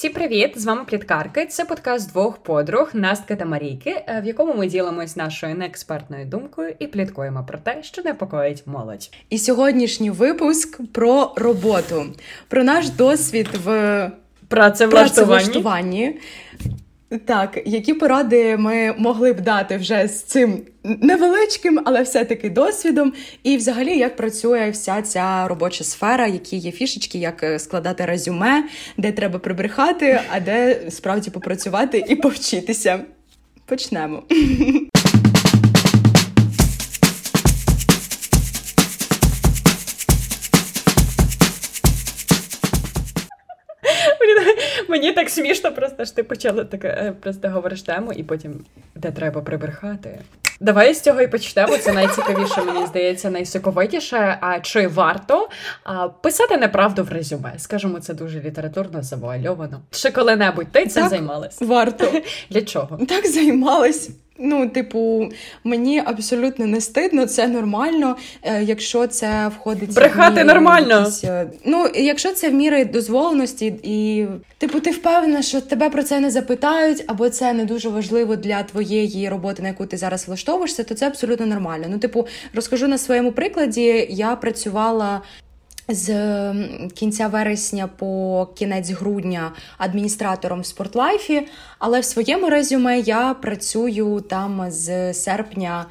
Всім привіт! З вами Пліткарки. Це подкаст двох подруг Настки та Марійки, е, в якому ми ділимось нашою неекспертною думкою і пліткуємо про те, що непокоїть молодь. І сьогоднішній випуск про роботу, про наш досвід в працевлаштуванні. Так, які поради ми могли б дати вже з цим невеличким, але все-таки досвідом, і взагалі як працює вся ця робоча сфера, які є фішечки, як е, складати резюме, де треба прибрехати, а де справді попрацювати і повчитися. Почнемо. Мені так смішно, просто ж ти почала таке, е, просто говориш тему, і потім де треба прибрехати. Давай з цього і почнемо. Це найцікавіше, мені здається, найсоковитіше. А чи варто а, писати неправду в резюме? Скажімо, це дуже літературно завуальовано. Чи коли-небудь ти цим займалась? Варто для чого? Так займалась. Ну, типу, мені абсолютно не стидно, це нормально, е, якщо це входить брехати нормально. Якісь, е, ну, якщо це в міри дозволеності, і типу, ти впевнена, що тебе про це не запитають, або це не дуже важливо для твоєї роботи, на яку ти зараз влаштовуєшся, то це абсолютно нормально. Ну, типу, розкажу на своєму прикладі, я працювала з кінця вересня по кінець грудня адміністратором в спортлайфі, але в своєму резюме я працюю там з серпня.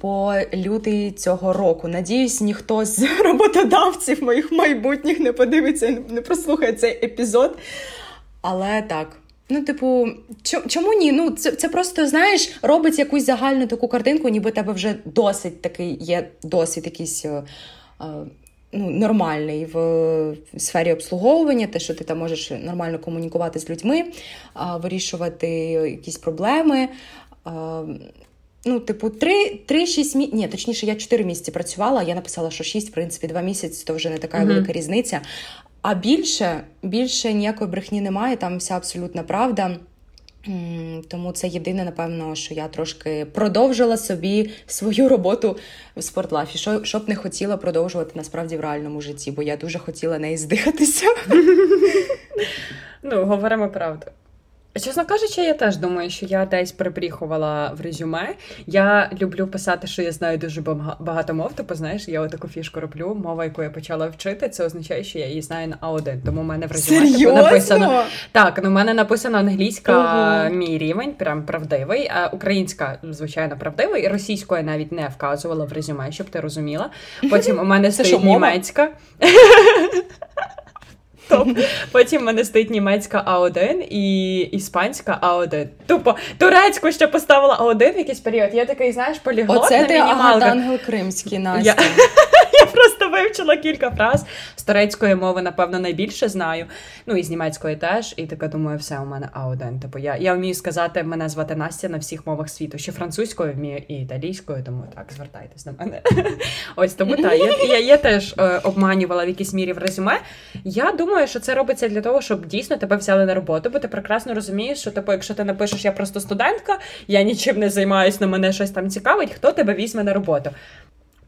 По лютий цього року. Надіюсь, ніхто з роботодавців моїх майбутніх не подивиться, не прослухає цей епізод. Але так. Ну, типу, чому ні? Ну, це це просто, знаєш, робить якусь загальну таку картинку, ніби тебе вже досить такий є досить якийсь е, ну, нормальний в сфері обслуговування, те, що ти там можеш нормально комунікувати з людьми, вирішувати якісь проблеми. Ну, типу, 3-6 місяців, ні, точніше, я 4 місяці працювала, я написала, що 6, в принципі, 2 місяці то вже не така mm-hmm. велика різниця. А більше більше ніякої брехні немає, там вся абсолютна правда. Тому це єдине, напевно, що я трошки продовжила собі свою роботу в спортлафі, що б не хотіла продовжувати насправді в реальному житті, бо я дуже хотіла неї здихатися. Ну, говоримо правду. Чесно кажучи, я теж думаю, що я десь прибріхувала в резюме. Я люблю писати, що я знаю дуже багато мов. Типу, знаєш, я таку фішку роблю. Мова, яку я почала вчити, це означає, що я її знаю на А1. Тому в мене в резюме типу, написано так. Ну, в мене написано англійська Ого. мій рівень, прям правдивий. А українська, звичайно, правдивий. Російською я навіть не вказувала в резюме, щоб ти розуміла. Потім у мене стоїть німецька. Топ. Потім в мене стоїть німецька А1 і іспанська А1. Тупо турецьку ще поставила А1 в якийсь період. Я такий, знаєш, поліглот Оце на ти ангел кримський Настя. Я... Я просто вивчила кілька фраз. З турецької мови, напевно, найбільше знаю. Ну і з німецької теж. І така думаю, все у мене А1. Типу, я я вмію сказати, мене звати Настя на всіх мовах світу. Ще французькою вмію і італійською, тому так, звертайтесь до мене. Ось тому так. Я, я, я теж е, обманювала в якійсь мірі в резюме. Я думаю що це робиться для того, щоб дійсно тебе взяли на роботу, бо ти прекрасно розумієш, що типу, якщо ти напишеш, я просто студентка, я нічим не займаюся, на мене щось там цікавить, хто тебе візьме на роботу.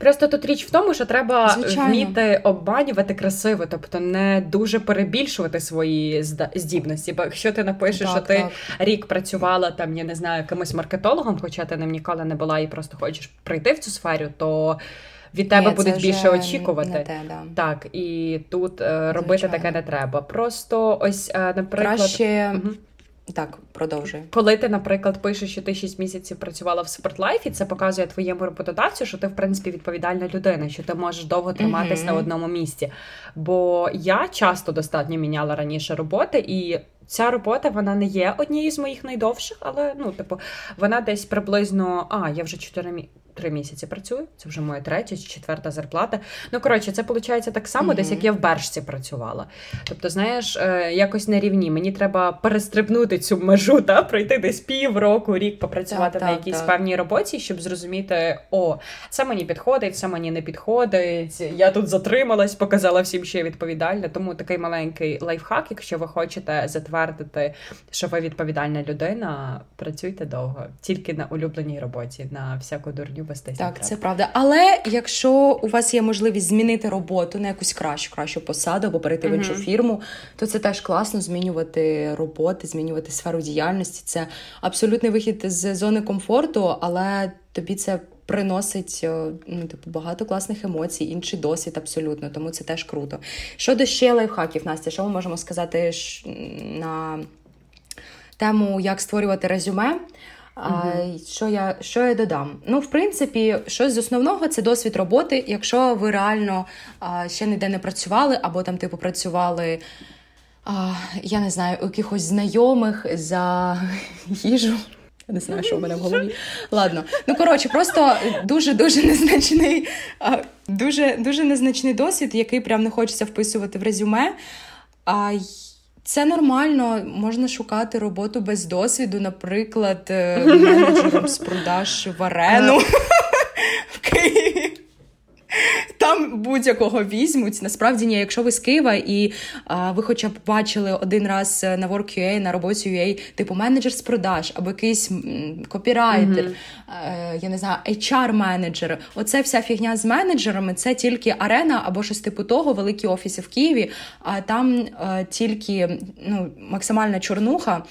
Просто тут річ в тому, що треба Звичайно. вміти обманювати красиво, тобто не дуже перебільшувати свої здібності. Бо якщо ти напишеш, так, що ти так. рік працювала там, я не знаю, якимось маркетологом, хоча ти ним ніколи не була і просто хочеш прийти в цю сферу, то від тебе Ні, будуть більше очікувати. Не те, да. Так, і тут е, робити Звичайно. таке не треба. Просто ось, е, наприклад. Краще... Угу. Так, продовжуй. Коли ти, наприклад, пишеш, що ти 6 місяців працювала в спортлайфі, це показує твоєму роботодавцю, що ти, в принципі, відповідальна людина, що ти можеш довго триматись mm-hmm. на одному місці. Бо я часто достатньо міняла раніше роботи, і ця робота вона не є однією з моїх найдовших, але ну, типу, вона десь приблизно. А, я вже 4 місяці три місяці працюю. Це вже моя третя чи четверта зарплата. Ну, коротше, це виходить так само, mm-hmm. десь як я в Бершці працювала. Тобто, знаєш, е, якось на рівні. Мені треба перестрибнути цю межу, та пройти десь півроку, рік попрацювати так, на якійсь так, певній роботі, щоб зрозуміти, о, це мені підходить, це мені не підходить. Я тут затрималась, показала всім, що я відповідальна. Тому такий маленький лайфхак, якщо ви хочете затвердити, що ви відповідальна людина, працюйте довго, тільки на улюбленій роботі, на всяку дурню вестись. Так, це правда. Але якщо у вас є можливість змінити роботу на якусь кращу, кращу посаду або перейти в іншу фірму, то це теж класно змінювати роботи, змінювати сферу діяльності. Це абсолютний вихід з зони комфорту, але тобі це. Приносить ну, типу, багато класних емоцій, інший досвід абсолютно, тому це теж круто. Щодо ще лайфхаків, Настя, що ми можемо сказати на тему, як створювати резюме? Uh-huh. Що я що я додам? Ну, в принципі, щось з основного це досвід роботи. Якщо ви реально а, ще ніде не працювали, або там, типу, працювали, а, я не знаю, у якихось знайомих за їжу. Я не знаю, що в мене в голові. Ладно. Ну, коротше, просто дуже-дуже незначний, дуже дуже незначний досвід, який прям не хочеться вписувати в резюме. А це нормально, можна шукати роботу без досвіду, наприклад, е, менеджером з продаж в арену в Києві. Там будь-якого візьмуть. Насправді ні, якщо ви з Києва і а, ви хоча б бачили один раз на Work.ua, на роботі UA, типу менеджер з продаж, або якийсь копірайтер, mm-hmm. я не знаю, HR-менеджер. Оце вся фігня з менеджерами, це тільки арена або щось типу того, великі офіси в Києві, а там а, тільки ну, максимальна чорнуха,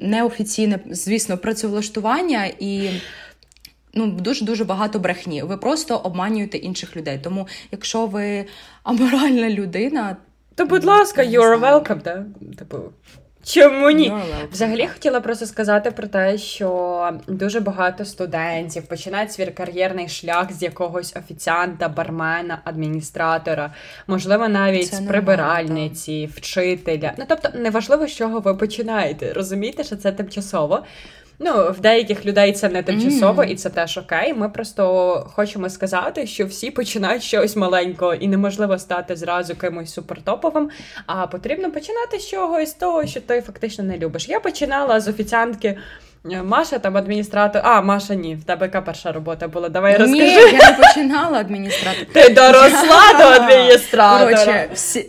неофіційне, звісно, працевлаштування і ну дуже дуже багато брехні. Ви просто обманюєте інших людей. Тому, якщо ви аморальна людина, то будь ласка, you're welcome, да? Типу. Чому ні? Взагалі хотіла просто сказати про те, що дуже багато студентів починають свій кар'єрний шлях з якогось офіціанта, бармена, адміністратора, можливо, навіть з прибиральниці, вчителя. Ну тобто, неважливо, з чого ви починаєте. Розумієте, що це тимчасово. Ну, в деяких людей це не тимчасово, mm. і це теж окей. Ми просто хочемо сказати, що всі починають щось маленького, і неможливо стати зразу кимось супертоповим. А потрібно починати з чогось того, що ти фактично не любиш. Я починала з офіціантки. Е, Маша там адміністратор. А, Маша, ні, в тебе яка перша робота була? Давай розкажи. Ні, я не починала адміністратор. Ти доросла до адміністратора. Коротше, всі,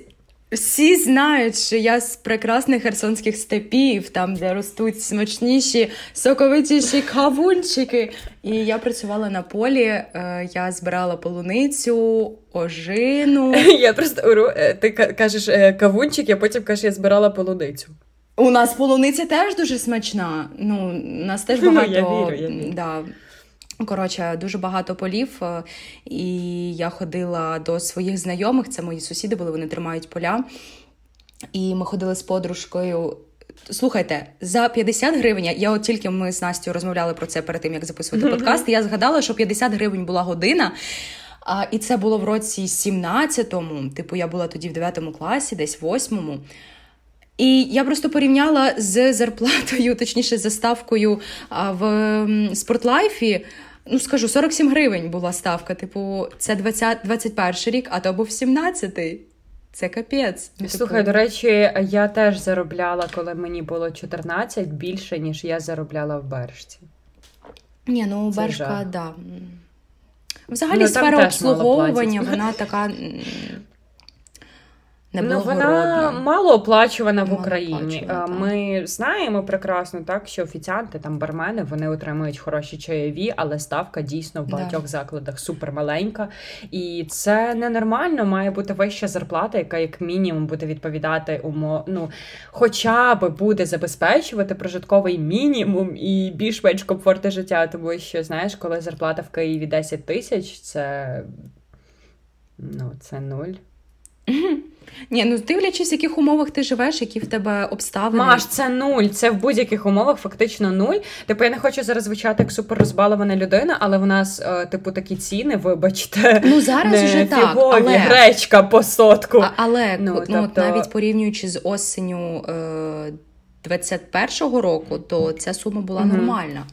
всі знають, що я з прекрасних херсонських степів, там де ростуть смачніші, соковитіші кавунчики. І я працювала на полі, е, я збирала полуницю, ожину. Я просто уру, е, ти кажеш е, кавунчик, а потім кажеш, я збирала полуницю. У нас полуниця теж дуже смачна. Ну, у нас теж багато. Я вірю, я вірю. Да, Коротше, дуже багато полів, е, і я ходила до своїх знайомих. Це мої сусіди були, вони тримають поля. І ми ходили з подружкою. Слухайте, за 50 гривень, я от тільки ми з Настю розмовляли про це перед тим, як записувати подкаст. Я згадала, що 50 гривень була година. А, І це було в році 17-му. Типу, я була тоді в 9 класі, десь в 8-му. І я просто порівняла з зарплатою, точніше, за ставкою в спортлайфі. Ну, скажу, 47 гривень була ставка. Типу, це 20, 21 рік, а то був 17-й. Це капець. Ну, типу. Слухай, до речі, я теж заробляла, коли мені було 14, більше, ніж я заробляла в Бершці. Ні, ну Бершка, так. Да. Взагалі, ну, сфера обслуговування, вона така Ну, вона мало оплачувана в Україні. Ми знаємо прекрасно так, що офіціанти там бармени вони отримують хороші чайові, але ставка дійсно в багатьох да. закладах супермаленька. І це ненормально. Має бути вища зарплата, яка як мінімум буде відповідати умов, ну хоча б буде забезпечувати прожитковий мінімум і більш-менш комфортне життя. Тому що знаєш, коли зарплата в Києві 10 тисяч, це ну це нуль. Ні, ну дивлячись, в яких умовах ти живеш, які в тебе обставини. Маш, це нуль. Це в будь-яких умовах фактично нуль. Типу, я не хочу зараз звучати як супер розбалована людина, але в нас, е, типу, такі ціни, вибачте. Ну зараз не вже так. але... Гречка по сотку. А, але ну, ну, тобто... навіть порівнюючи з осенню е, 21-го року, то ця сума була угу. нормальна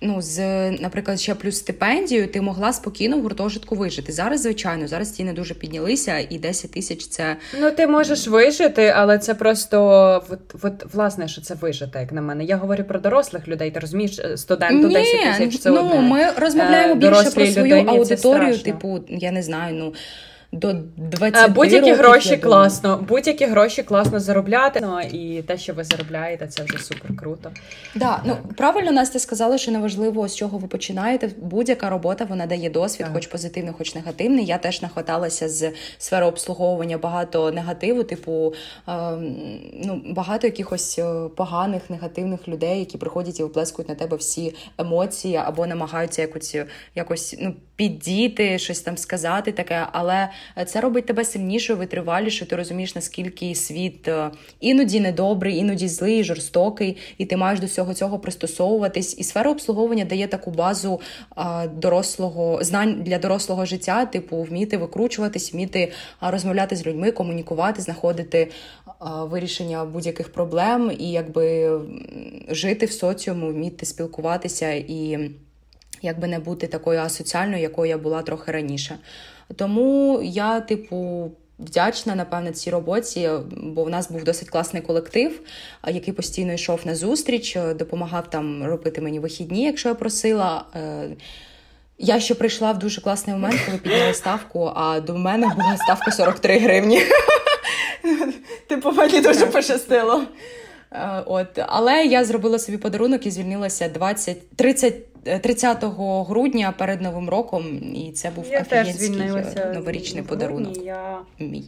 ну, з, наприклад, ще плюс стипендію, ти могла спокійно в гуртожитку вижити. Зараз, звичайно, зараз ціни дуже піднялися, і 10 тисяч це. Ну, ти можеш вижити, але це просто от, от, власне, що це вижити, як на мене. Я говорю про дорослих людей. Ти розумієш, е, студенту Ні, 10 тисяч це ну, одне. ми розмовляємо е, більше про свою аудиторію, типу, я не знаю, ну. До 20 Будь-які років, гроші класно, будь-які гроші класно заробляти. Ну і те, що ви заробляєте, це вже супер круто. Да, ну правильно Настя сказала, що неважливо з чого ви починаєте. Будь-яка робота вона дає досвід, так. хоч позитивний, хоч негативний. Я теж нахваталася з сфери обслуговування багато негативу, типу е, ну багато якихось е, поганих негативних людей, які приходять і виплескують на тебе всі емоції або намагаються якось якось ну піддіти, щось там сказати таке, але це робить тебе сильнішою, витривалішою. Ти розумієш, наскільки світ е, іноді недобрий, іноді злий, жорстокий, і ти маєш до всього цього пристосовуватись. І сфера обслуговування дає таку базу дорослого знань для дорослого життя, типу вміти викручуватись, вміти розмовляти з людьми, комунікувати, знаходити вирішення будь-яких проблем і якби жити в соціуму, вміти спілкуватися і якби не бути такою асоціальною, якою я була трохи раніше. Тому я, типу. Вдячна, напевно, цій роботі, бо в нас був досить класний колектив, який постійно йшов на зустріч, допомагав там робити мені вихідні, якщо я просила. Е, я ще прийшла в дуже класний момент, коли підняли ставку, а до мене була ставка 43 гривні. Типу, мені дуже пощастило. Е, от. Але я зробила собі подарунок і звільнилася 20, 30 30 грудня перед новим роком, і це був офігенський новорічний подарунок. Я... Мій.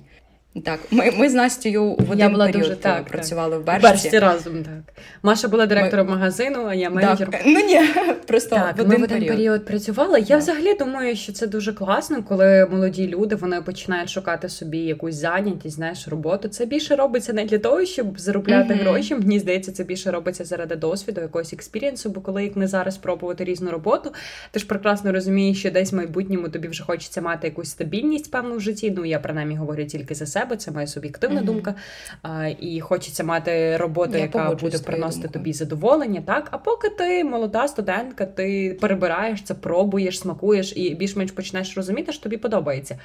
Так, ми ми з Настю в один я була період дуже, так, працювали так. в Бершці. Бершці разом, так. Маша була директором ми... магазину, а я менеджер. Так. Ну ні, просто так, в один ми в один період, період працювали. Я так. взагалі думаю, що це дуже класно, коли молоді люди вони починають шукати собі якусь зайнятість, знаєш, роботу. Це більше робиться не для того, щоб заробляти mm-hmm. гроші. Мені здається, це більше робиться заради досвіду, якогось experience у, бо коли як не зараз пробувати різну роботу, ти ж прекрасно розумієш, що десь в майбутньому тобі вже хочеться мати якусь стабільність певну в житті. Ну я принаймні говорю тільки за себе, це моя суб'єктивна mm-hmm. думка. А, І хочеться мати роботу, я яка буде приносити тобі задоволення. Так, а поки ти молода студентка, ти перебираєш це, пробуєш, смакуєш і більш-менш почнеш розуміти, що тобі подобається.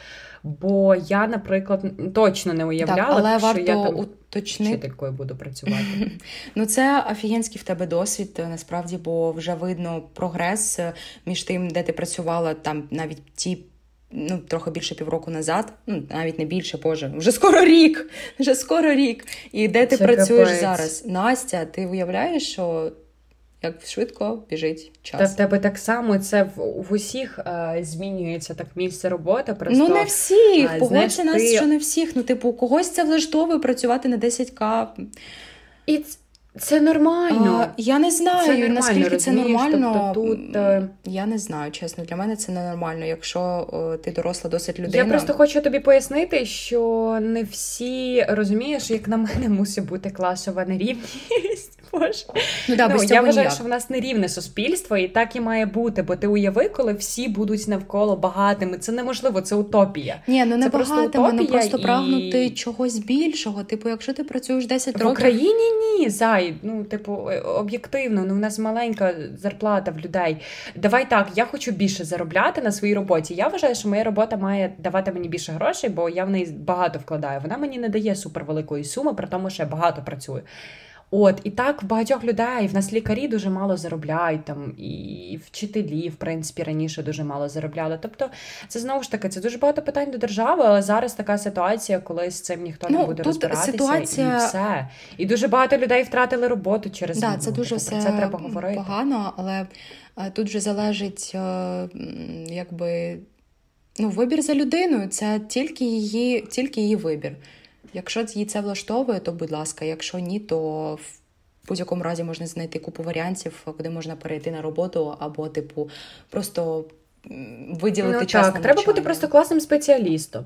Бо я, наприклад, точно не уявляла, так, але що варто я там уточнити. вчителькою буду працювати. Ну це офігенський в тебе досвід, насправді, бо вже видно прогрес між тим, де ти працювала там навіть ті ну, трохи більше півроку назад, ну навіть не більше, боже, вже скоро рік, вже скоро рік. І де ти Це працюєш капець. зараз? Настя, ти уявляєш, що як швидко біжить час? Та в тебе так само це в, в усіх а, змінюється так місце роботи. Просто, ну не всіх, погодься нас, ти... що не всіх. Ну, типу, когось це влаштовує працювати на 10к. І це нормально. А, Я не знаю, це наскільки це нормально. Тобто тут... Е, я не знаю, чесно. Для мене це ненормально. Якщо ти доросла досить людина. Я просто хочу тобі пояснити, що не всі розумієш, як на мене мусить бути класова нерівність. Боже. Ну, да, ну, без Я вважаю, ніяк. що в нас нерівне суспільство, і так і має бути. Бо ти уяви, коли всі будуть навколо багатими. Це неможливо, це утопія. Ні, ну не багатими, просто ну просто прагнути чогось більшого. Типу, якщо ти працюєш 10 років... В Україні ні, зай. Ну, типу, е, об'єктивно, ну у нас маленька зарплата в людей. Давай так, я хочу більше заробляти на своїй роботі. Я вважаю, що моя робота має давати мені більше грошей, бо я в неї багато вкладаю. Вона мені не дає супервеликої суми, при тому, що я багато працюю. От, і так в багатьох людей в нас лікарі дуже мало заробляють там, і вчителі, в принципі, раніше дуже мало заробляли. Тобто, це знову ж таки це дуже багато питань до держави, але зараз така ситуація, коли з цим ніхто ну, не буде розбиратися ситуація... і все. І дуже багато людей втратили роботу через да, це дуже все це треба говорити. погано, але е, тут вже залежить, е, якби ну, вибір за людиною. Це тільки її, тільки її вибір. Якщо її це влаштовує, то будь ласка, якщо ні, то в будь-якому разі можна знайти купу варіантів, куди можна перейти на роботу, або, типу, просто виділити ну, час. Так, на треба бути просто класним спеціалістом.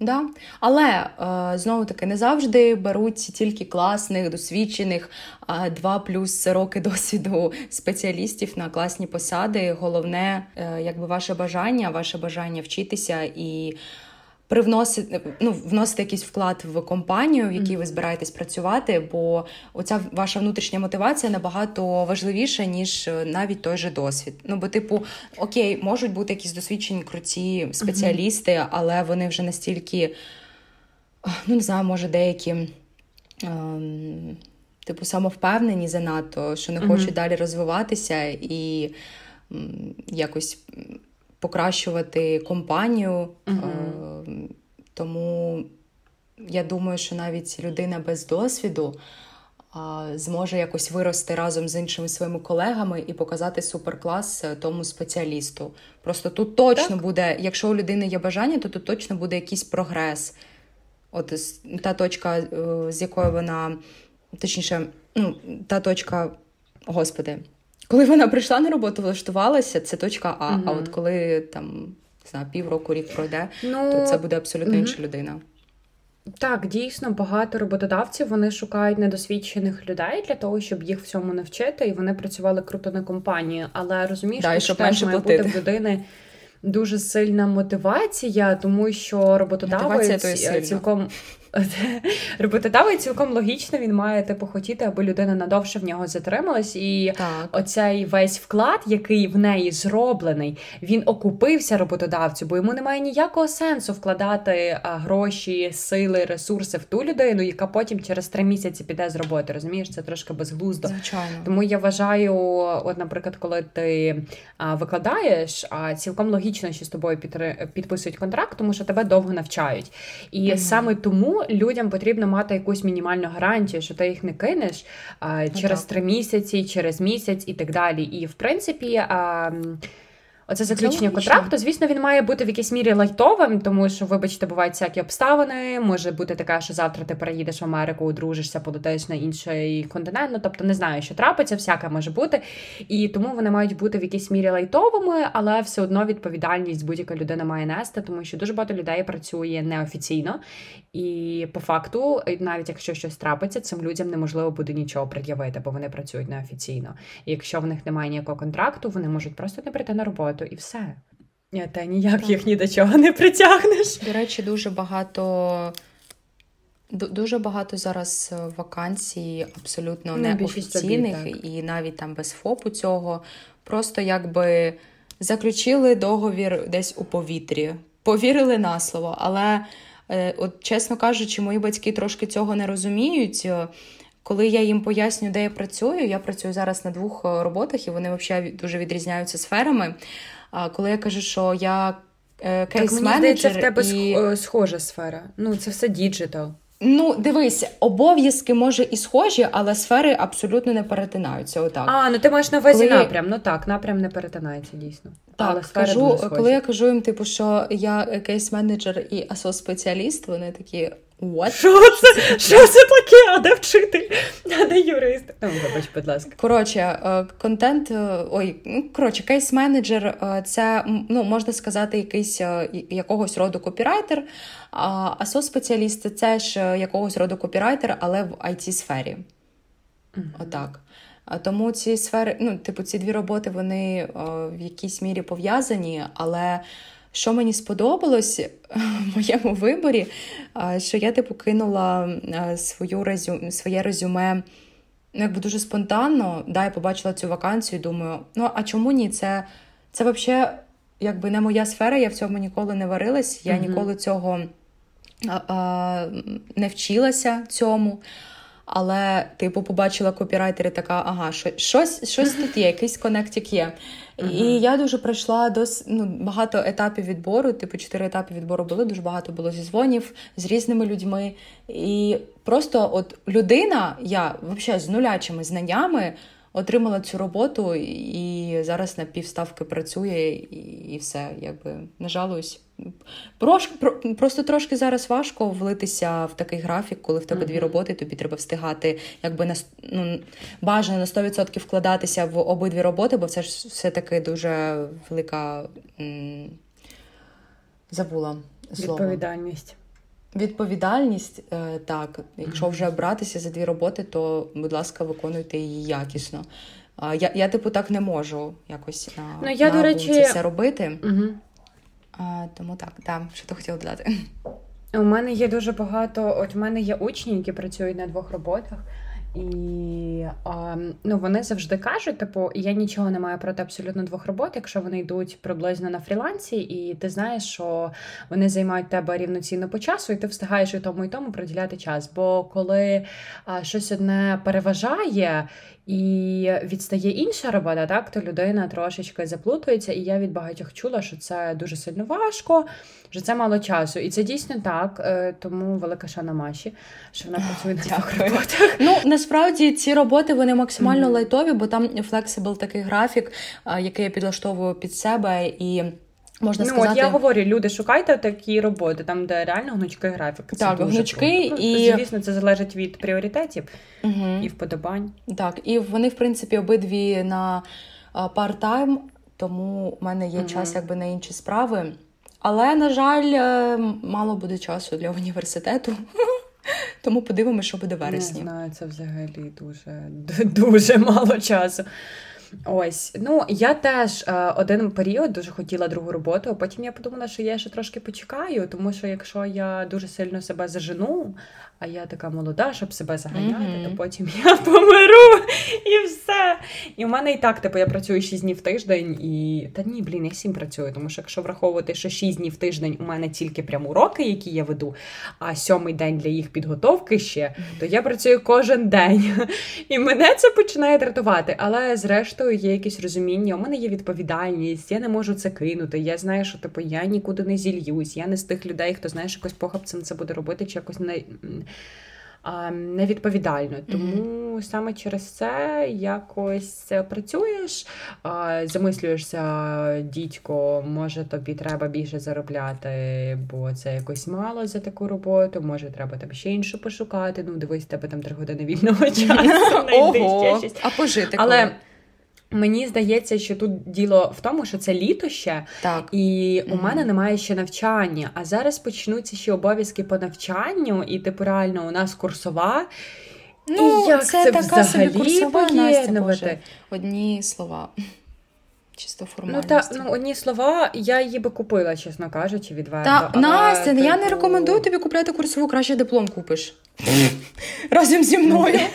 Да. Але е, знову таки не завжди беруть тільки класних, досвідчених, два плюс роки досвіду спеціалістів на класні посади. Головне, е, якби ваше бажання, ваше бажання вчитися і привносити, ну, вносити якийсь вклад в компанію, в якій ви збираєтесь працювати, бо оця ваша внутрішня мотивація набагато важливіша, ніж е, навіть той же досвід. Ну, бо, типу, окей, можуть бути якісь досвідчені круті спеціалісти, але вони вже настільки, ну не знаю, може, деякі. Ем, типу, самовпевнені занадто, що не хочуть далі розвиватися і м, якось покращувати компанію. Угу. Тому я думаю, що навіть людина без досвіду зможе якось вирости разом з іншими своїми колегами і показати суперклас е, тому спеціалісту. Просто тут точно так. буде, якщо у людини є бажання, то тут точно буде якийсь прогрес. От та точка, е, з якої вона, точніше, ну, та точка, господи, коли вона прийшла на роботу, влаштувалася, це точка А. Угу. А от коли там не знаю, півроку рік пройде, ну, то це буде абсолютно угу. інша людина. Так, дійсно, багато роботодавців вони шукають недосвідчених людей для того, щоб їх всьому навчити, і вони працювали круто на компанії. Але розумієш, да, що теж має платити. бути в людини дуже сильна мотивація, тому що роботодавець цілком роботодавець цілком логічно він має типу хотіти, аби людина надовше в нього затрималась, і так. оцей весь вклад, який в неї зроблений, він окупився роботодавцю, бо йому немає ніякого сенсу вкладати гроші, сили, ресурси в ту людину, яка потім через три місяці піде з роботи. Розумієш, це трошки безглуздо. Звичайно. Тому я вважаю, от, наприклад, коли ти викладаєш, а цілком логічно, що з тобою підписують контракт, тому що тебе довго навчають. І mm-hmm. саме тому людям потрібно мати якусь мінімальну гарантію, що ти їх не кинеш а, ну через три місяці, через місяць і так далі. І в принципі. А, Оце заключення контракту, звісно, він має бути в якійсь мірі лайтовим, тому що, вибачте, бувають всякі обставини. Може бути таке, що завтра ти переїдеш в Америку, одружишся, полетиш на інший континент. Ну, тобто не знаю, що трапиться, всяке може бути. І тому вони мають бути в якійсь мірі лайтовими, але все одно відповідальність будь-яка людина має нести, тому що дуже багато людей працює неофіційно. І по факту, навіть якщо щось трапиться, цим людям неможливо буде нічого пред'явити, бо вони працюють неофіційно. І якщо в них немає ніякого контракту, вони можуть просто не прийти на роботу і все. Та ніяк так. їх ні до чого не притягнеш. До речі, дуже багато. Дуже багато зараз е, вакансій абсолютно ну, неофіційних і навіть там без ФОПу цього. Просто якби заключили договір десь у повітрі, повірили на слово. Але Е, от, чесно кажучи, мої батьки трошки цього не розуміють. Е, коли я їм поясню, де я працюю, я працюю зараз на двох е, роботах, і вони взагалі дуже відрізняються сферами. А коли я кажу, що я кейс-менеджер... в тебе і... схожа сфера. Ну, це все digital. Ну, дивись, обов'язки може і схожі, але сфери абсолютно не перетинаються. Отак. А, ну ти маєш на увазі коли... напрям. Ну так, напрям не перетинається дійсно. Так, але кажу, коли я кажу їм, типу, що я кейс-менеджер і асос-спеціаліст, вони такі. What? Що це Що це таке? А де вчитель? А де юрист? Ну, вибач, будь ласка. Коротше, е, контент, е, ой, ну коротше, кейс-менеджер е, це ну, можна сказати, якийсь якогось роду копірайтер, а соцспеціаліст це ж якогось роду копірайтер, але в it сфері mm-hmm. Отак. Тому ці сфери, ну, типу, ці дві роботи вони в якійсь мірі пов'язані, але. Що мені сподобалось в моєму виборі, що я типу кинула свою резю... своє резюме ну, якби дуже спонтанно. Да, я побачила цю вакансію і думаю, ну а чому ні? Це це взагалі якби не моя сфера, я в цьому ніколи не варилась, я ніколи цього а, а, не вчилася цьому. Але, типу, побачила копірайтер і така, ага, щось щось тут є, якийсь коннектик є. Uh-huh. І я дуже пройшла дос, ну, багато етапів відбору, типу, чотири етапи відбору були, дуже багато було зізвонів з різними людьми. І просто от людина, я взагалі з нулячими знаннями отримала цю роботу і зараз на півставки працює, і все, якби не жалуюсь. Трошки, просто трошки зараз важко влитися в такий графік, коли в тебе mm-hmm. дві роботи, тобі треба встигати, якби на ну, бажано на 100% вкладатися в обидві роботи, бо це ж все-таки дуже велика м- забула слово. Відповідальність. Відповідальність, е, так. Якщо вже братися за дві роботи, то, будь ласка, виконуйте її якісно. Я, я типу, так не можу якось на, ну, я, на до речі... це все робити. Угу. А, Тому так, да, що ти хотіла додати? У мене є дуже багато. От в мене є учні, які працюють на двох роботах. І а, ну, вони завжди кажуть, типу, я нічого не маю проти абсолютно двох робот, якщо вони йдуть приблизно на фрілансі, і ти знаєш, що вони займають тебе рівноцінно по часу, і ти встигаєш і тому, і тому приділяти час. Бо коли а, щось одне переважає, і відстає інша робота, так то людина трошечки заплутується. І я від багатьох чула, що це дуже сильно важко, що це мало часу. І це дійсно так. Е, тому велика шана Маші, що вона працює на двох роботах. Ну насправді ці роботи вони максимально mm-hmm. лайтові, бо там flexible такий графік, який я підлаштовую під себе і. Можна ну, сказати... от я говорю, люди, шукайте такі роботи, там, де реально гнучки графік. Це так, дуже гнучки круто. Ну, і звісно, це залежить від пріоритетів угу. і вподобань. Так, і вони, в принципі, обидві на парт-тайм, тому в мене є угу. час якби на інші справи. Але, на жаль, е, мало буде часу для університету. Тому подивимося, що буде вересні. Не знаю, це взагалі дуже дуже мало часу. Ось, ну я теж е, один період дуже хотіла другу роботу, а потім я подумала, що я ще трошки почекаю, тому що якщо я дуже сильно себе зажену, а я така молода, щоб себе заганяти, mm-hmm. то потім я помиру і все. І в мене і так, типу, я працюю 6 днів в тиждень, і та ні, блін, я 7 працюю, тому що якщо враховувати, що 6 днів в тиждень у мене тільки прям уроки, які я веду, а сьомий день для їх підготовки ще, то я працюю кожен день. І мене це починає дратувати. Але зрештою є якесь розуміння, у мене є відповідальність, я не можу це кинути. Я знаю, що типу я нікуди не зільюсь. Я не з тих людей, хто знаєш, якось похапцем це буде робити, чи якось не невідповідально. Тому mm-hmm. саме через це якось працюєш, замислюєшся, дідько, може тобі треба більше заробляти, бо це якось мало за таку роботу, може треба там ще іншу пошукати. Ну, дивись, тебе там три години вільного часу. Ого, А пожити. Але Мені здається, що тут діло в тому, що це літо ще, так. і у mm-hmm. мене немає ще навчання. А зараз почнуться ще обов'язки по навчанню, і типу реально у нас курсова. Ну, і як це, це така собі курсова Настя, одні слова. Чисто формальності. Ну, та, ну, одні слова, я її би купила, чесно кажучи, відверто. Та, але, Настя, типу... я не типу, рекомендую тобі купляти курсову, краще диплом купиш. Разом зі мною.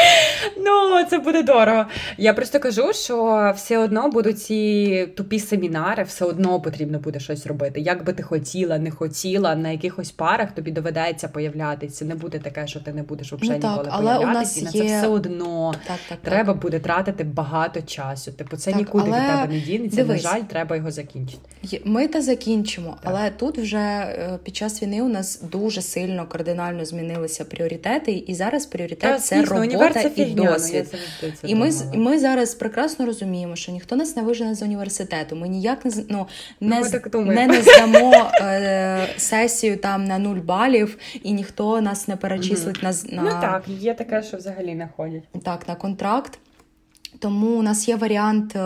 Ну, це буде дорого. Я просто кажу, що все одно будуть ці тупі семінари, все одно потрібно буде щось робити. Як би ти хотіла, не хотіла, на якихось парах тобі доведеться появлятися. Не буде таке, що ти не будеш взагалі ну, ніколи але появлятися. І на є... це все одно так, так, треба так. буде тратити багато часу. Типу, це нікуди але... від тебе не дінеться. На жаль, треба його закінчити. Ми те закінчимо, але тут вже е, під час війни у нас дуже сильно кардинально змінилися пріоритети, і зараз пріоритет Та, це звісно, робота і досвід. Ну, і ми і ми зараз прекрасно розуміємо, що ніхто нас не вижене з університету. Ми ніяк не ну, не, ну, не, не здамо е, сесію там на нуль балів, і ніхто нас не перечислить mm-hmm. на, на ну так. Є таке, що взагалі не ходять. Так, на контракт. Тому у нас є варіант е,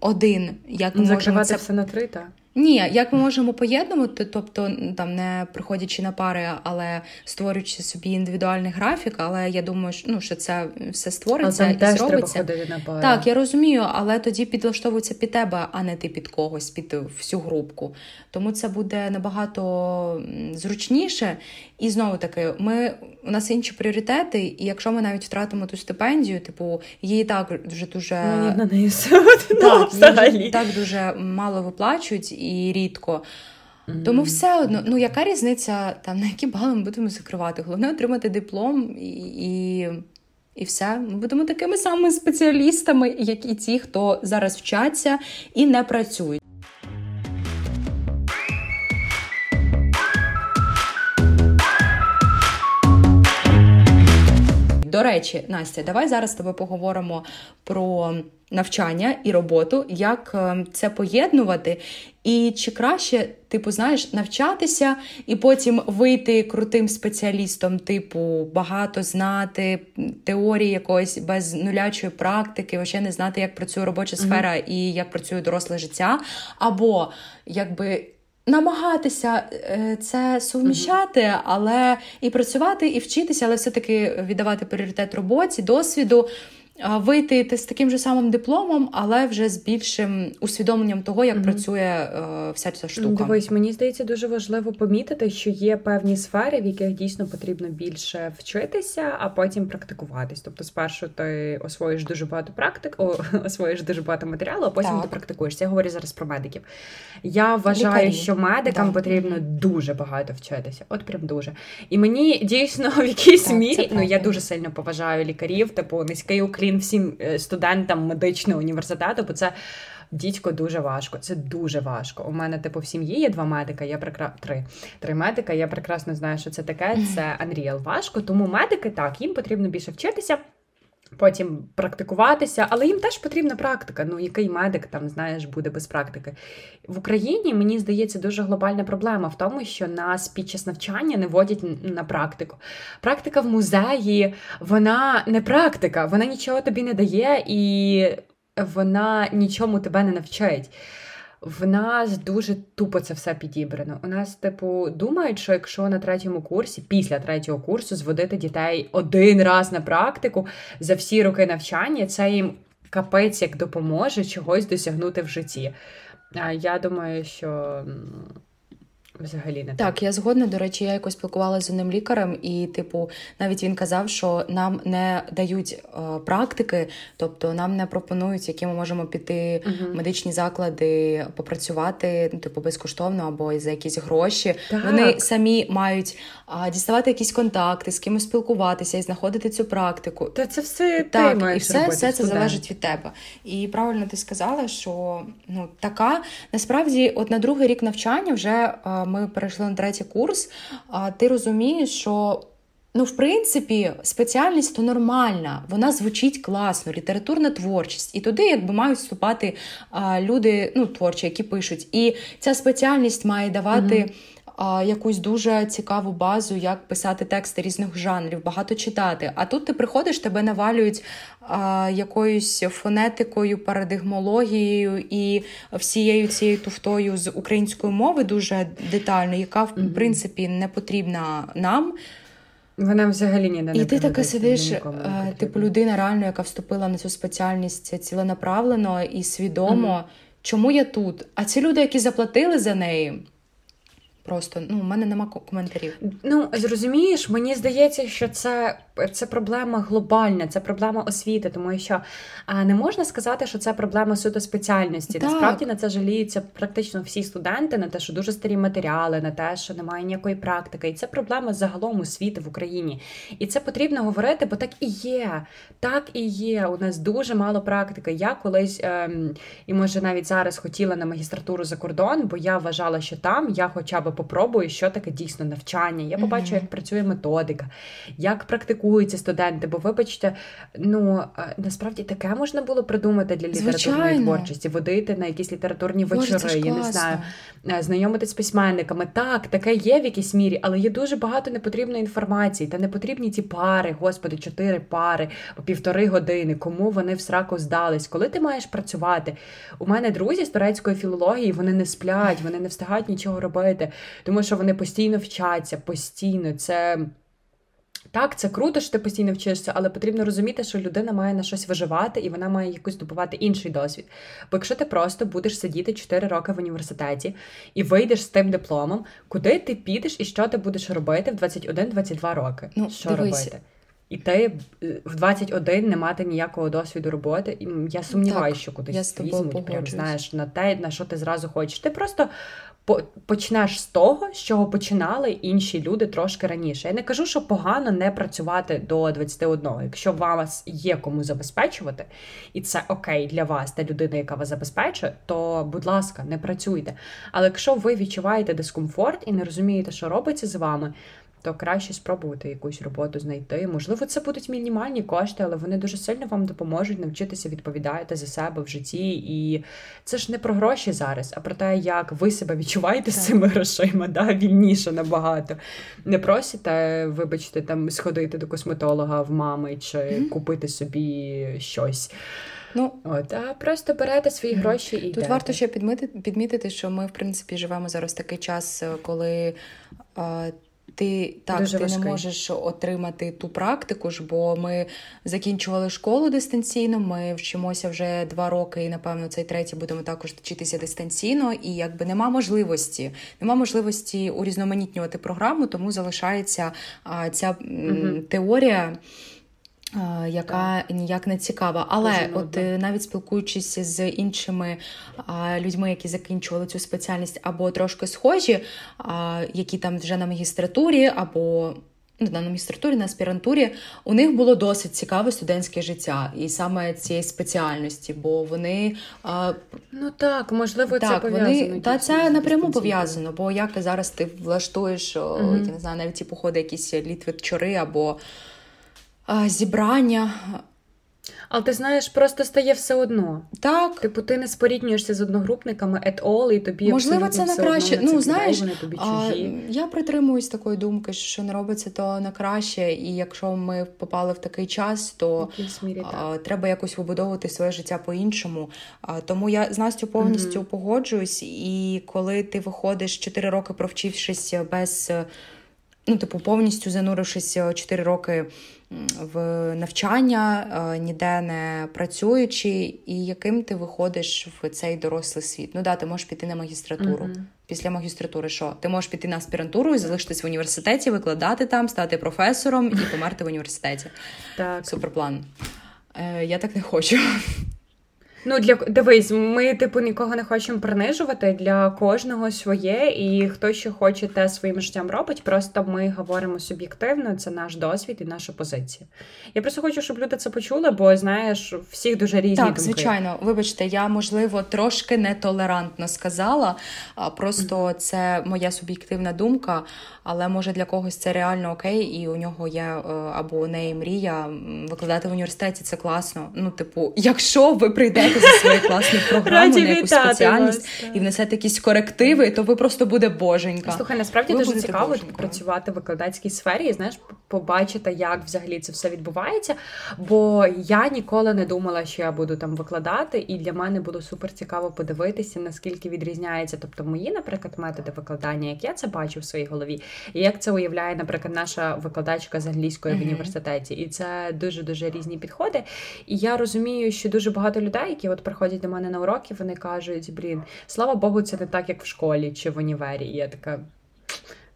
один, як ми можемо це все на три, так? Ні, як ми можемо поєднувати, тобто там не приходячи на пари, але створюючи собі індивідуальний графік. Але я думаю, що ну що це все створиться і теж зробиться. Треба на пари. Так, я розумію, але тоді підлаштовується під тебе, а не ти під когось, під всю групку. Тому це буде набагато зручніше. І знову таки, ми у нас інші пріоритети, і якщо ми навіть втратимо ту стипендію, типу її так вже дуже ну, на неї все так, взагалі. так дуже мало виплачують і рідко. Тому все одно, ну яка різниця там на які бали ми будемо закривати? Головне отримати диплом і і, і все. Ми будемо такими самими спеціалістами, як і ті, хто зараз вчаться і не працюють. До речі, Настя, давай зараз з тобою поговоримо про навчання і роботу, як е, це поєднувати, і чи краще, типу, знаєш, навчатися і потім вийти крутим спеціалістом, типу, багато знати теорії якоїсь без нулячої практики, вообще не знати, як працює робоча сфера mm-hmm. і як працює доросле життя, або якби. Намагатися е, це суміщати, але і працювати, і вчитися, але все-таки віддавати пріоритет роботі, досвіду. Вийти з таким же самим дипломом, але вже з більшим усвідомленням того, як mm-hmm. працює е, вся ця штука. Дивись, мені здається, дуже важливо помітити, що є певні сфери, в яких дійсно потрібно більше вчитися, а потім практикуватись. Тобто, спершу ти освоїш дуже багато практик, о, освоїш дуже багато матеріалу, а потім так. ти практикуєшся. Я говорю зараз про медиків. Я вважаю, Лікарі. що медикам да. потрібно дуже багато вчитися. От прям дуже. І мені дійсно в якійсь так, мірі ну я дуже сильно поважаю лікарів, типу низький уклін всім е, студентам медичного університету, бо це. Дідько дуже важко, це дуже важко. У мене, типу, в сім'ї є два медика, я прикра... три три медика. Я прекрасно знаю, що це таке. Це Unreal важко. Тому медики так, їм потрібно більше вчитися потім практикуватися, але їм теж потрібна практика. Ну, який медик там, знаєш, буде без практики. В Україні, мені здається, дуже глобальна проблема в тому, що нас під час навчання не водять на практику. Практика в музеї, вона не практика, вона нічого тобі не дає і вона нічому тебе не навчить в нас дуже тупо це все підібрано. У нас, типу, думають, що якщо на третьому курсі, після третього курсу, зводити дітей один раз на практику за всі роки навчання, це їм капець як допоможе чогось досягнути в житті. А я думаю, що Взагалі не так. Так, я згодна. До речі, я якось спілкувалася з одним лікарем, і, типу, навіть він казав, що нам не дають е, практики, тобто нам не пропонують, які ми можемо піти в медичні заклади, попрацювати, ну, типу, безкоштовно або за якісь гроші. Так. Вони самі мають е, діставати якісь контакти, з кимось спілкуватися і знаходити цю практику. Та це все так, ти маєш і все, все це залежить від тебе. І правильно ти сказала, що ну така насправді, от на другий рік навчання вже. Е, ми перейшли на третій курс, ти розумієш, що. Ну, в принципі, спеціальність то нормальна, вона звучить класно, літературна творчість. І туди, якби мають вступати а, люди ну, творчі, які пишуть. І ця спеціальність має давати mm-hmm якусь дуже цікаву базу, як писати тексти різних жанрів, багато читати. А тут ти приходиш, тебе навалюють якоюсь фонетикою, парадигмологією і всією цією туфтою з української мови дуже детально, яка в принципі не потрібна нам. Вона взагалі ніде не І ти така сидиш, типу людина реально, яка вступила на цю спеціальність ціленаправлено і свідомо. Mm-hmm. Чому я тут? А ці люди, які заплатили за неї, Просто ну, у мене нема коментарів. Ну зрозумієш, мені здається, що це це проблема глобальна, це проблема освіти, тому що а, не можна сказати, що це проблема суто спеціальності. Так. Насправді на це жаліються практично всі студенти, на те, що дуже старі матеріали, на те, що немає ніякої практики. І це проблема загалом освіти в Україні. І це потрібно говорити, бо так і є. Так і є. У нас дуже мало практики. Я колись ем, і може навіть зараз хотіла на магістратуру за кордон, бо я вважала, що там я хоча б попробую, що таке дійсно навчання. Я побачу, mm-hmm. як працює методика, як практикуються студенти. Бо, вибачте, ну насправді таке можна було придумати для літературної Звичайно. творчості, водити на якісь літературні Боже, вечори. Я не знаю, е, знайомитись з письменниками. Так, таке є в якійсь мірі, але є дуже багато непотрібної інформації. Та не потрібні ці пари, господи, чотири пари по півтори години. Кому вони в сраку здались? Коли ти маєш працювати? У мене друзі з турецької філології вони не сплять, вони не встигають нічого робити тому що вони постійно вчаться, постійно. Це. Так, це круто, що ти постійно вчишся, але потрібно розуміти, що людина має на щось виживати і вона має якось добувати інший досвід. Бо якщо ти просто будеш сидіти 4 роки в університеті і вийдеш з тим дипломом, куди ти підеш і що ти будеш робити в 21-22 роки? Ну, що дивись. робити? І ти в 21 не мати ніякого досвіду роботи. І я сумніваюся, що кудись візьмуть, прям знаєш на те, на що ти зразу хочеш. Ти просто почнеш з того, з чого починали інші люди трошки раніше. Я не кажу, що погано не працювати до 21. Якщо вас є кому забезпечувати, і це окей для вас, та людина, яка вас забезпечує, то, будь ласка, не працюйте. Але якщо ви відчуваєте дискомфорт і не розумієте, що робиться з вами, то краще спробувати якусь роботу знайти. Можливо, це будуть мінімальні кошти, але вони дуже сильно вам допоможуть навчитися відповідати за себе в житті. І це ж не про гроші зараз, а про те, як ви себе відчуваєте так. з цими грошима, да, вільніше набагато. Не просите, вибачте, там сходити до косметолога в мами чи mm-hmm. купити собі щось. Ну, От, а просто берете свої гроші і тут йдете. варто ще підмітити, підмітити, що ми, в принципі, живемо зараз такий час, коли. Ти так Дуже ти важкий. не можеш отримати ту практику ж, бо ми закінчували школу дистанційно. Ми вчимося вже два роки, і напевно цей третій будемо також вчитися дистанційно. І якби нема можливості, нема можливості урізноманітнювати програму, тому залишається а, ця угу. теорія. Яка ніяк не цікава, але Дуже от нудно. е, навіть спілкуючись з іншими а, людьми, які закінчували цю спеціальність, або трошки схожі, а, які там вже на магістратурі, або ну, на магістратурі, на аспірантурі, у них було досить цікаве студентське життя, і саме цієї спеціальності, бо вони а, Ну так, можливо, це так, пов'язано. вони та це напряму пов'язано, бо як зараз ти влаштуєш, Мгм. я не знаю, навіть ті походи, якісь літвечори або зібрання. Але ти знаєш, просто стає все одно. Так, Типу, ти не споріднюєшся з одногрупниками at all, і тобі Можливо, це все на краще. одно Ну, знаєш, вони тобі А, я притримуюсь такої думки, що не робиться то на краще, і якщо ми попали в такий час, то мірі так. а, треба якось вибудовувати своє життя по-іншому. А, тому я з Настю повністю Мгм. погоджуюсь, і коли ти виходиш 4 роки провчившись без. Е, Ну, типу, повністю занурившись 4 роки в навчання, е, ніде не працюючи, і яким ти виходиш в цей дорослий світ. Ну да, ти можеш піти на магістратуру. Мгм. Після магістратури що? Ти можеш піти на аспірантуру і залишитись в університеті, викладати там, стати професором і померти в університеті. Так. Суперплан. Е, я так не хочу. Ну, для дивись, ми типу нікого не хочемо принижувати для кожного своє, і хто що хоче, те своїм життям робить. Просто ми говоримо суб'єктивно, це наш досвід і наша позиція. Я просто хочу, щоб люди це почули, бо знаєш, всіх дуже різні Так, думки. звичайно, вибачте, я можливо трошки нетолерантно сказала. Просто це моя суб'єктивна думка, але може для когось це реально окей, і у нього є е, або у неї мрія викладати в університеті. Це класно. Ну, типу, якщо ви прийдете за свою класну програму Раді на якусь вітати спеціальність вас, і внесете якісь корективи, то ви просто буде боженька. Слухай, насправді Ви дуже цікаво боженькою. працювати в викладацькій сфері і знаєш, побачити, як взагалі це все відбувається. Бо я ніколи не думала, що я буду там викладати, і для мене було супер цікаво подивитися, наскільки відрізняється, тобто мої, наприклад, методи викладання, як я це бачу в своїй голові, і як це уявляє, наприклад, наша викладачка з англійської в університеті. І це дуже дуже різні підходи. І я розумію, що дуже багато людей, які от приходять до мене на уроки, вони кажуть: блін, слава Богу, це не так, як в школі чи в універі. І я така.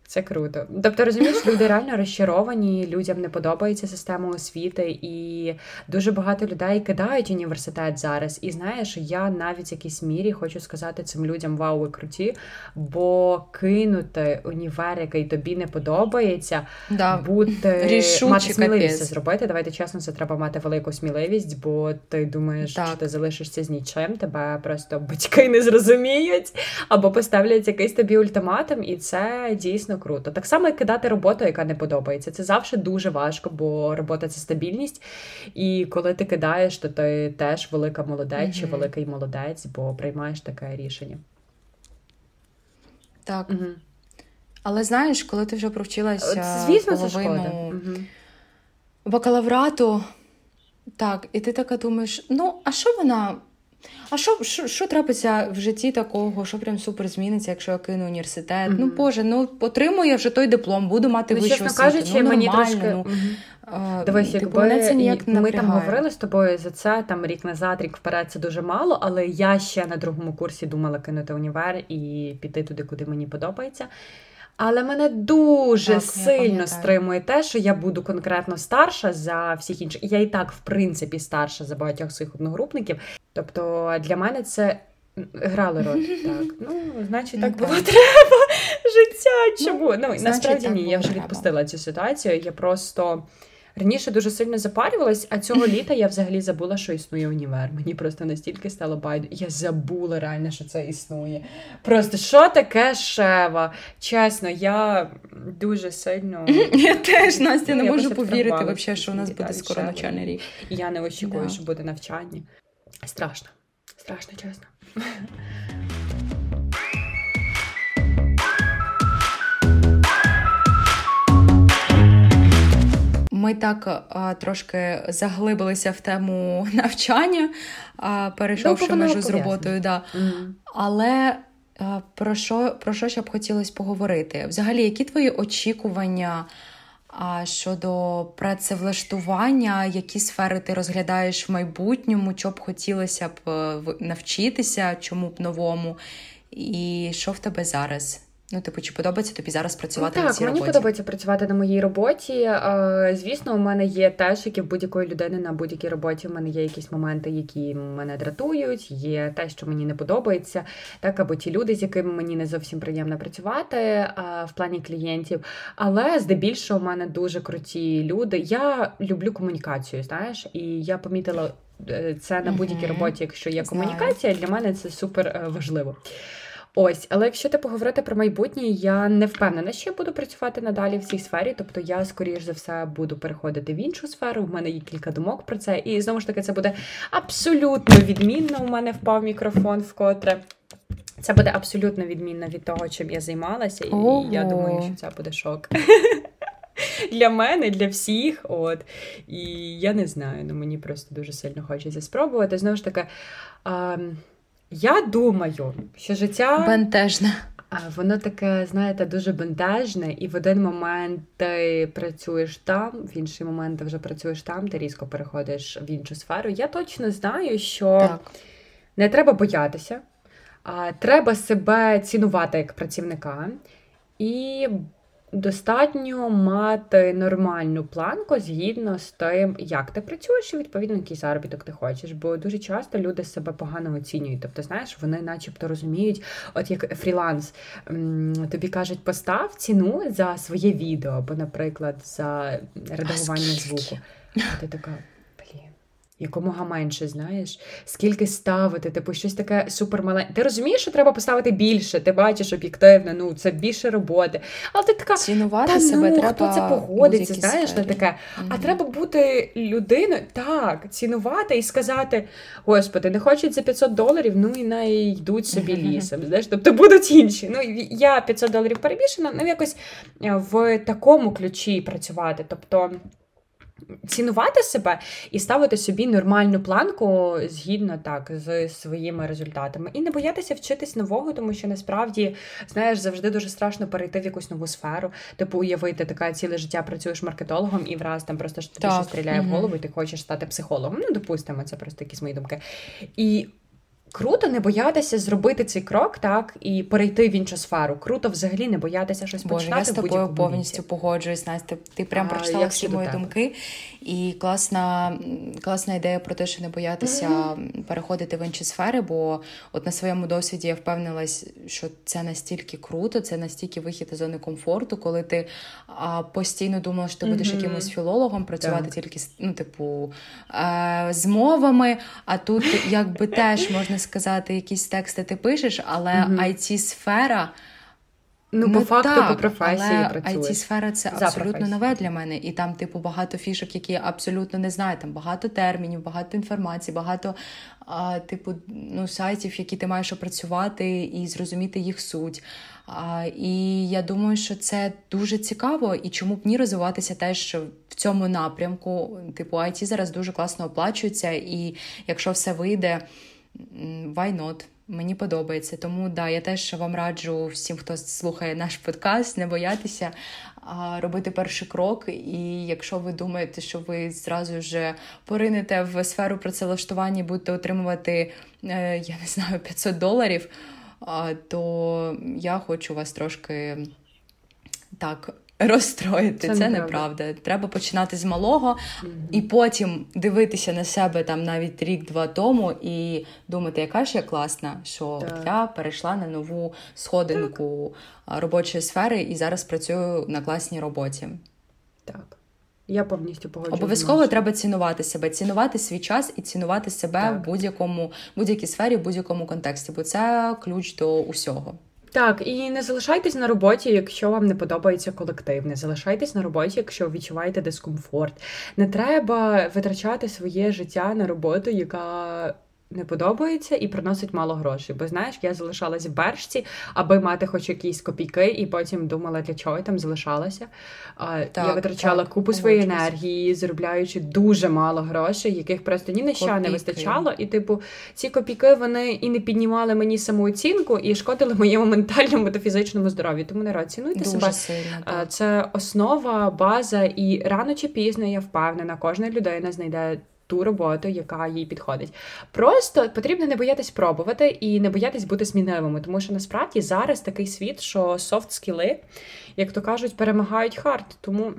Це круто. Тобто, розумієш, люди реально розчаровані, людям не подобається система освіти, і дуже багато людей кидають університет зараз. І знаєш, я навіть в якійсь мірі хочу сказати цим людям: вау, ви круті, бо кинути універ, який тобі не подобається, Да. бути Рішуче мати сміливість капець. це зробити. Давайте чесно, це треба мати велику сміливість, бо ти думаєш, Так. що ти залишишся з нічим, тебе просто батьки не зрозуміють, або поставлять якийсь тобі ультиматум, і це дійсно круто. Так само, як кидати роботу, яка не подобається. Це завжди дуже важко, бо робота це стабільність. І коли ти кидаєш, то ти теж велика молодець чи великий молодець, бо приймаєш таке рішення. Так. Угу. Але знаєш, коли ти вже провчилася Звісно, це половину. Мгм. бакалаврату, так, і ти така думаєш: ну, а що вона? А що, що, що трапиться в житті такого, що прям супер зміниться, якщо я кину університет? Ну, Боже, ну отримую я вже той диплом, буду мати Ну, вищу освіту. кажучи, ну, мені трошки. ну, е, Дивись, типу, якби мене це ніяк ми там говорили з тобою за це там рік назад, рік вперед це дуже мало, але я ще на другому курсі думала кинути універ і піти туди, куди мені подобається. Але мене дуже Так, сильно стримує те, що я буду конкретно старша за всіх інших. Я і так, в принципі, старша за багатьох своїх одногрупників. Тобто для мене це грало роль. Так, ну значить, так Ну, було треба життя. Чому? Ну, значить, насправді ні, я вже треба. відпустила цю ситуацію. Я просто. Раніше дуже сильно запарювалась, а цього літа я взагалі забула, що існує універ. Мені просто настільки стало байду. Я забула реально, що це існує. Просто що таке шева? Чесно, я дуже сильно. Я теж, Настя, не я можу повірити, вообще, що у нас буде скоро навчальний рік. І я не очікую, Да. що буде навчання. Страшно. Страшно, чесно. Ми так а, трошки заглибилися в тему навчання, а, перейшовши Ну, межу з роботою. Да. Мгм. Але Про що про що ще б хотілося поговорити? Взагалі, які твої очікування а щодо працевлаштування, які сфери ти розглядаєш в майбутньому, що б хотілося б е, навчитися, чому б новому, і що в тебе зараз? Ну, типу, чи подобається тобі зараз працювати ну, на цій роботі? Так, мені подобається працювати на моїй роботі. Звісно, у мене є теж, як і в будь-якої людини на будь-якій роботі. У мене є якісь моменти, які мене дратують, є те, що мені не подобається, так або ті люди, з якими мені не зовсім приємно працювати в плані клієнтів. Але здебільшого, у мене дуже круті люди. Я люблю комунікацію, знаєш, і я помітила е, це на будь-якій роботі, якщо є комунікація, для мене це супер е, важливо. Ось, але якщо ти поговорити про майбутнє, я не впевнена, що я буду працювати надалі в цій сфері. Тобто я, скоріш за все, буду переходити в іншу сферу. В мене є кілька думок про це. І знову ж таки, це буде абсолютно відмінно. У мене впав мікрофон вкотре. Це буде абсолютно відмінно від того, чим я займалася, і Ого. я думаю, що це буде шок. Для мене, для всіх. От. І я не знаю, ну мені просто дуже сильно хочеться спробувати. Знову ж таки. Я думаю, що життя бентежне. Воно таке, знаєте, дуже бентежне, і в один момент ти працюєш там, в інший момент ти вже працюєш там, ти різко переходиш в іншу сферу. Я точно знаю, що так. не треба боятися, а треба себе цінувати як працівника і Достатньо мати нормальну планку згідно з тим, як ти працюєш, і відповідно який заробіток ти хочеш. Бо дуже часто люди себе погано оцінюють. Тобто, знаєш, вони, начебто, розуміють, от як фріланс, тобі кажуть, постав ціну за своє відео, або, наприклад, за редагування звуку. А ти така якомога менше, знаєш, скільки ставити, типу, щось таке супермаленьке. Ти розумієш, що треба поставити більше, ти бачиш об'єктивно, ну це більше роботи. Але ти така цінувати та, себе ну, треба хто це погодиться, знаєш, на таке. Mm-hmm. А треба бути людиною, так, цінувати і сказати: Господи, не хочуть за 500 доларів, ну і не йдуть собі лісом. Знаєш, тобто будуть інші. Ну я 500 доларів перебільшена, ну якось е, в такому ключі працювати. Тобто цінувати себе і ставити собі нормальну планку згідно так з своїми результатами. І не боятися вчитись нового, тому що насправді, знаєш, завжди дуже страшно перейти в якусь нову сферу. Типу, уявити, таке ціле життя працюєш маркетологом і враз там просто тобі щось стріляє угу. в голову, і ти хочеш стати психологом. Ну, допустимо, це просто якісь мої думки. І Круто не боятися зробити цей крок, так і перейти в іншу сферу. Круто взагалі не боятися щось Боже, починати. Я з тобою повністю погоджуюсь. Настя, ти прям прочитала всі мої думки. І класна класна ідея про те, що не боятися mm-hmm. переходити в інші сфери, бо от на своєму досвіді я впевнилась, що це настільки круто, це настільки вихід із зони комфорту, коли ти а, постійно думала, що ти будеш mm-hmm. якимось філологом, працювати так. тільки ну, типу, а, з мовами. А тут якби теж можна сказати, якісь тексти ти пишеш, але mm-hmm. it сфера Ну, по факту, так, по професії але it сфера це За абсолютно професію. нове для мене. І там, типу, багато фішок, які я абсолютно не знаю. Там багато термінів, багато інформації, багато а, типу ну, сайтів, які ти маєш опрацювати і зрозуміти їх суть. А, І я думаю, що це дуже цікаво, і чому б ні розвиватися теж в цьому напрямку. Типу, IT зараз дуже класно оплачується, і якщо все вийде, why not? Мені подобається. Тому да, я теж вам раджу всім, хто слухає наш подкаст, не боятися а робити перший крок. І якщо ви думаєте, що ви зразу вже поринете в сферу працевлаштування і будете отримувати, е, я не знаю, 500 доларів, то я хочу вас трошки так розстроїти. Це, Це неправда. Треба починати з малого mm-hmm. і потім дивитися на себе там навіть рік-два тому і думати, яка ж я класна, що так. я перейшла на нову сходинку так. робочої сфери і зараз працюю на класній роботі. Так. Я повністю погоджуюся. Обов'язково треба цінувати себе, цінувати свій час і цінувати себе так. в будь-якому будь-якій сфері, в будь-якому контексті, бо це ключ до усього. Так, і не залишайтесь на роботі, якщо вам не подобається колектив. Не залишайтесь на роботі, якщо відчуваєте дискомфорт. Не треба витрачати своє життя на роботу, яка не подобається і приносить мало грошей. Бо знаєш, я залишалась в бершці, аби мати хоч якісь копійки, і потім думала, для чого я там залишалася. Так, я витрачала так, купу своєї енергії, заробляючи дуже мало грошей, яких просто ні на що не вистачало. І, типу, ці копійки вони і не піднімали мені самооцінку, і шкодили моєму ментальному та фізичному здоров'ю. Тому не цінуйте дуже себе. Сильно. Це основа, база, і рано чи пізно я впевнена, кожна людина знайде ту роботу, яка їй підходить. Просто потрібно не боятись пробувати і не боятись бути змінливими, тому що насправді зараз такий світ, що soft skill и, як то кажуть, перемагають hard. Тому.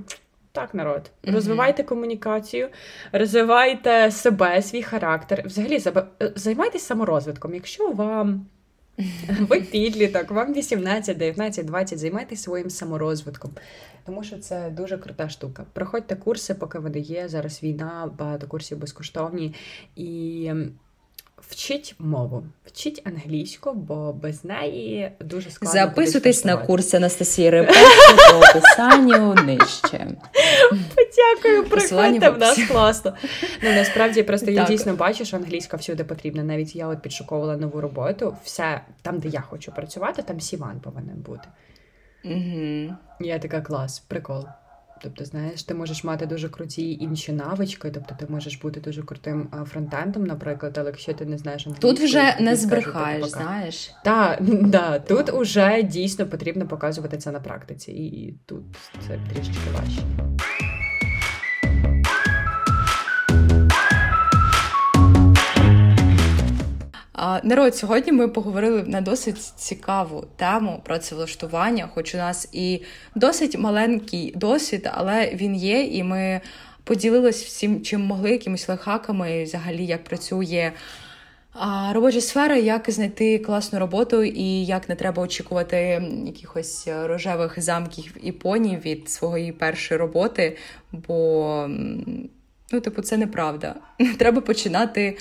Так, народ, розвивайте mm-hmm. комунікацію, розвивайте себе, свій характер. Взагалі, займайтесь саморозвитком. Якщо вам ви підліток, вам 18, 19, 20, займайтеся своїм саморозвитком тому що це дуже крута штука. Проходьте курси, поки вони є. Зараз війна, багато курсів безкоштовні і. Вчіть мову, вчіть англійську, бо без неї дуже складно. Записуйтесь на курс Анастасії Репетко по описанню нижче. Подякую, приходьте в нас класно. Ну насправді просто я дійсно бачу, що англійська всюди потрібна. Навіть я от підшуковувала нову роботу. Все там, де я хочу працювати, там сіван повинен бути. Угу. Я така клас, прикол. Тобто, знаєш, ти можеш мати дуже круті інші навички, тобто ти можеш бути дуже крутим фронтендом, наприклад, але якщо ти не знаєш англійську, тут вже не збрехаєш, знаєш. Так, да, тут уже дійсно потрібно показувати це на практиці, і тут це трішки важче. Народ, сьогодні ми поговорили на досить цікаву тему працевлаштування, хоч у нас і досить маленький досвід, але він є, і ми поділились всім, чим могли, якимись лайфхаками, взагалі, як працює. А робоча сфера, як знайти класну роботу і як не треба очікувати якихось рожевих замків і поні від своєї першої роботи, бо ну, типу, це неправда. Треба починати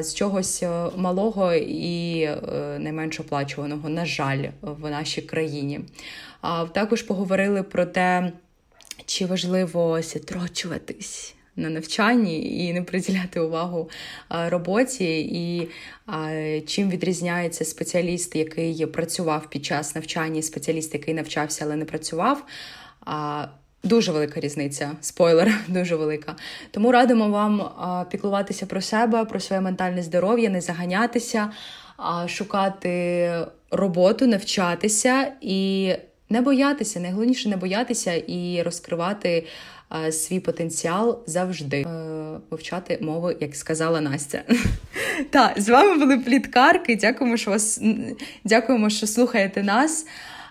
з чогось е, малого і е, найменш оплачуваного, на жаль, в нашій країні. Також поговорили про те, чи важливо сітрочуватись. На навчанні і не приділяти увагу роботі, і чим відрізняється спеціаліст, який працював під час навчання, спеціаліст, який навчався, але не працював. Дуже велика різниця, спойлер, дуже велика. Тому радимо вам піклуватися про себе, про своє ментальне здоров'я, не заганятися, шукати роботу, навчатися і не боятися. Найголовніше не боятися і розкривати свій потенціал завжди. Е, вивчати мови, як сказала Настя. Так, з вами були пліткарки. Дякуємо, що вас дякуємо, що слухаєте нас.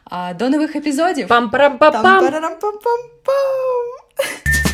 А, До нових епізодів. Пам-парам-пам-пам! Пам-парам-пам-пам-пам!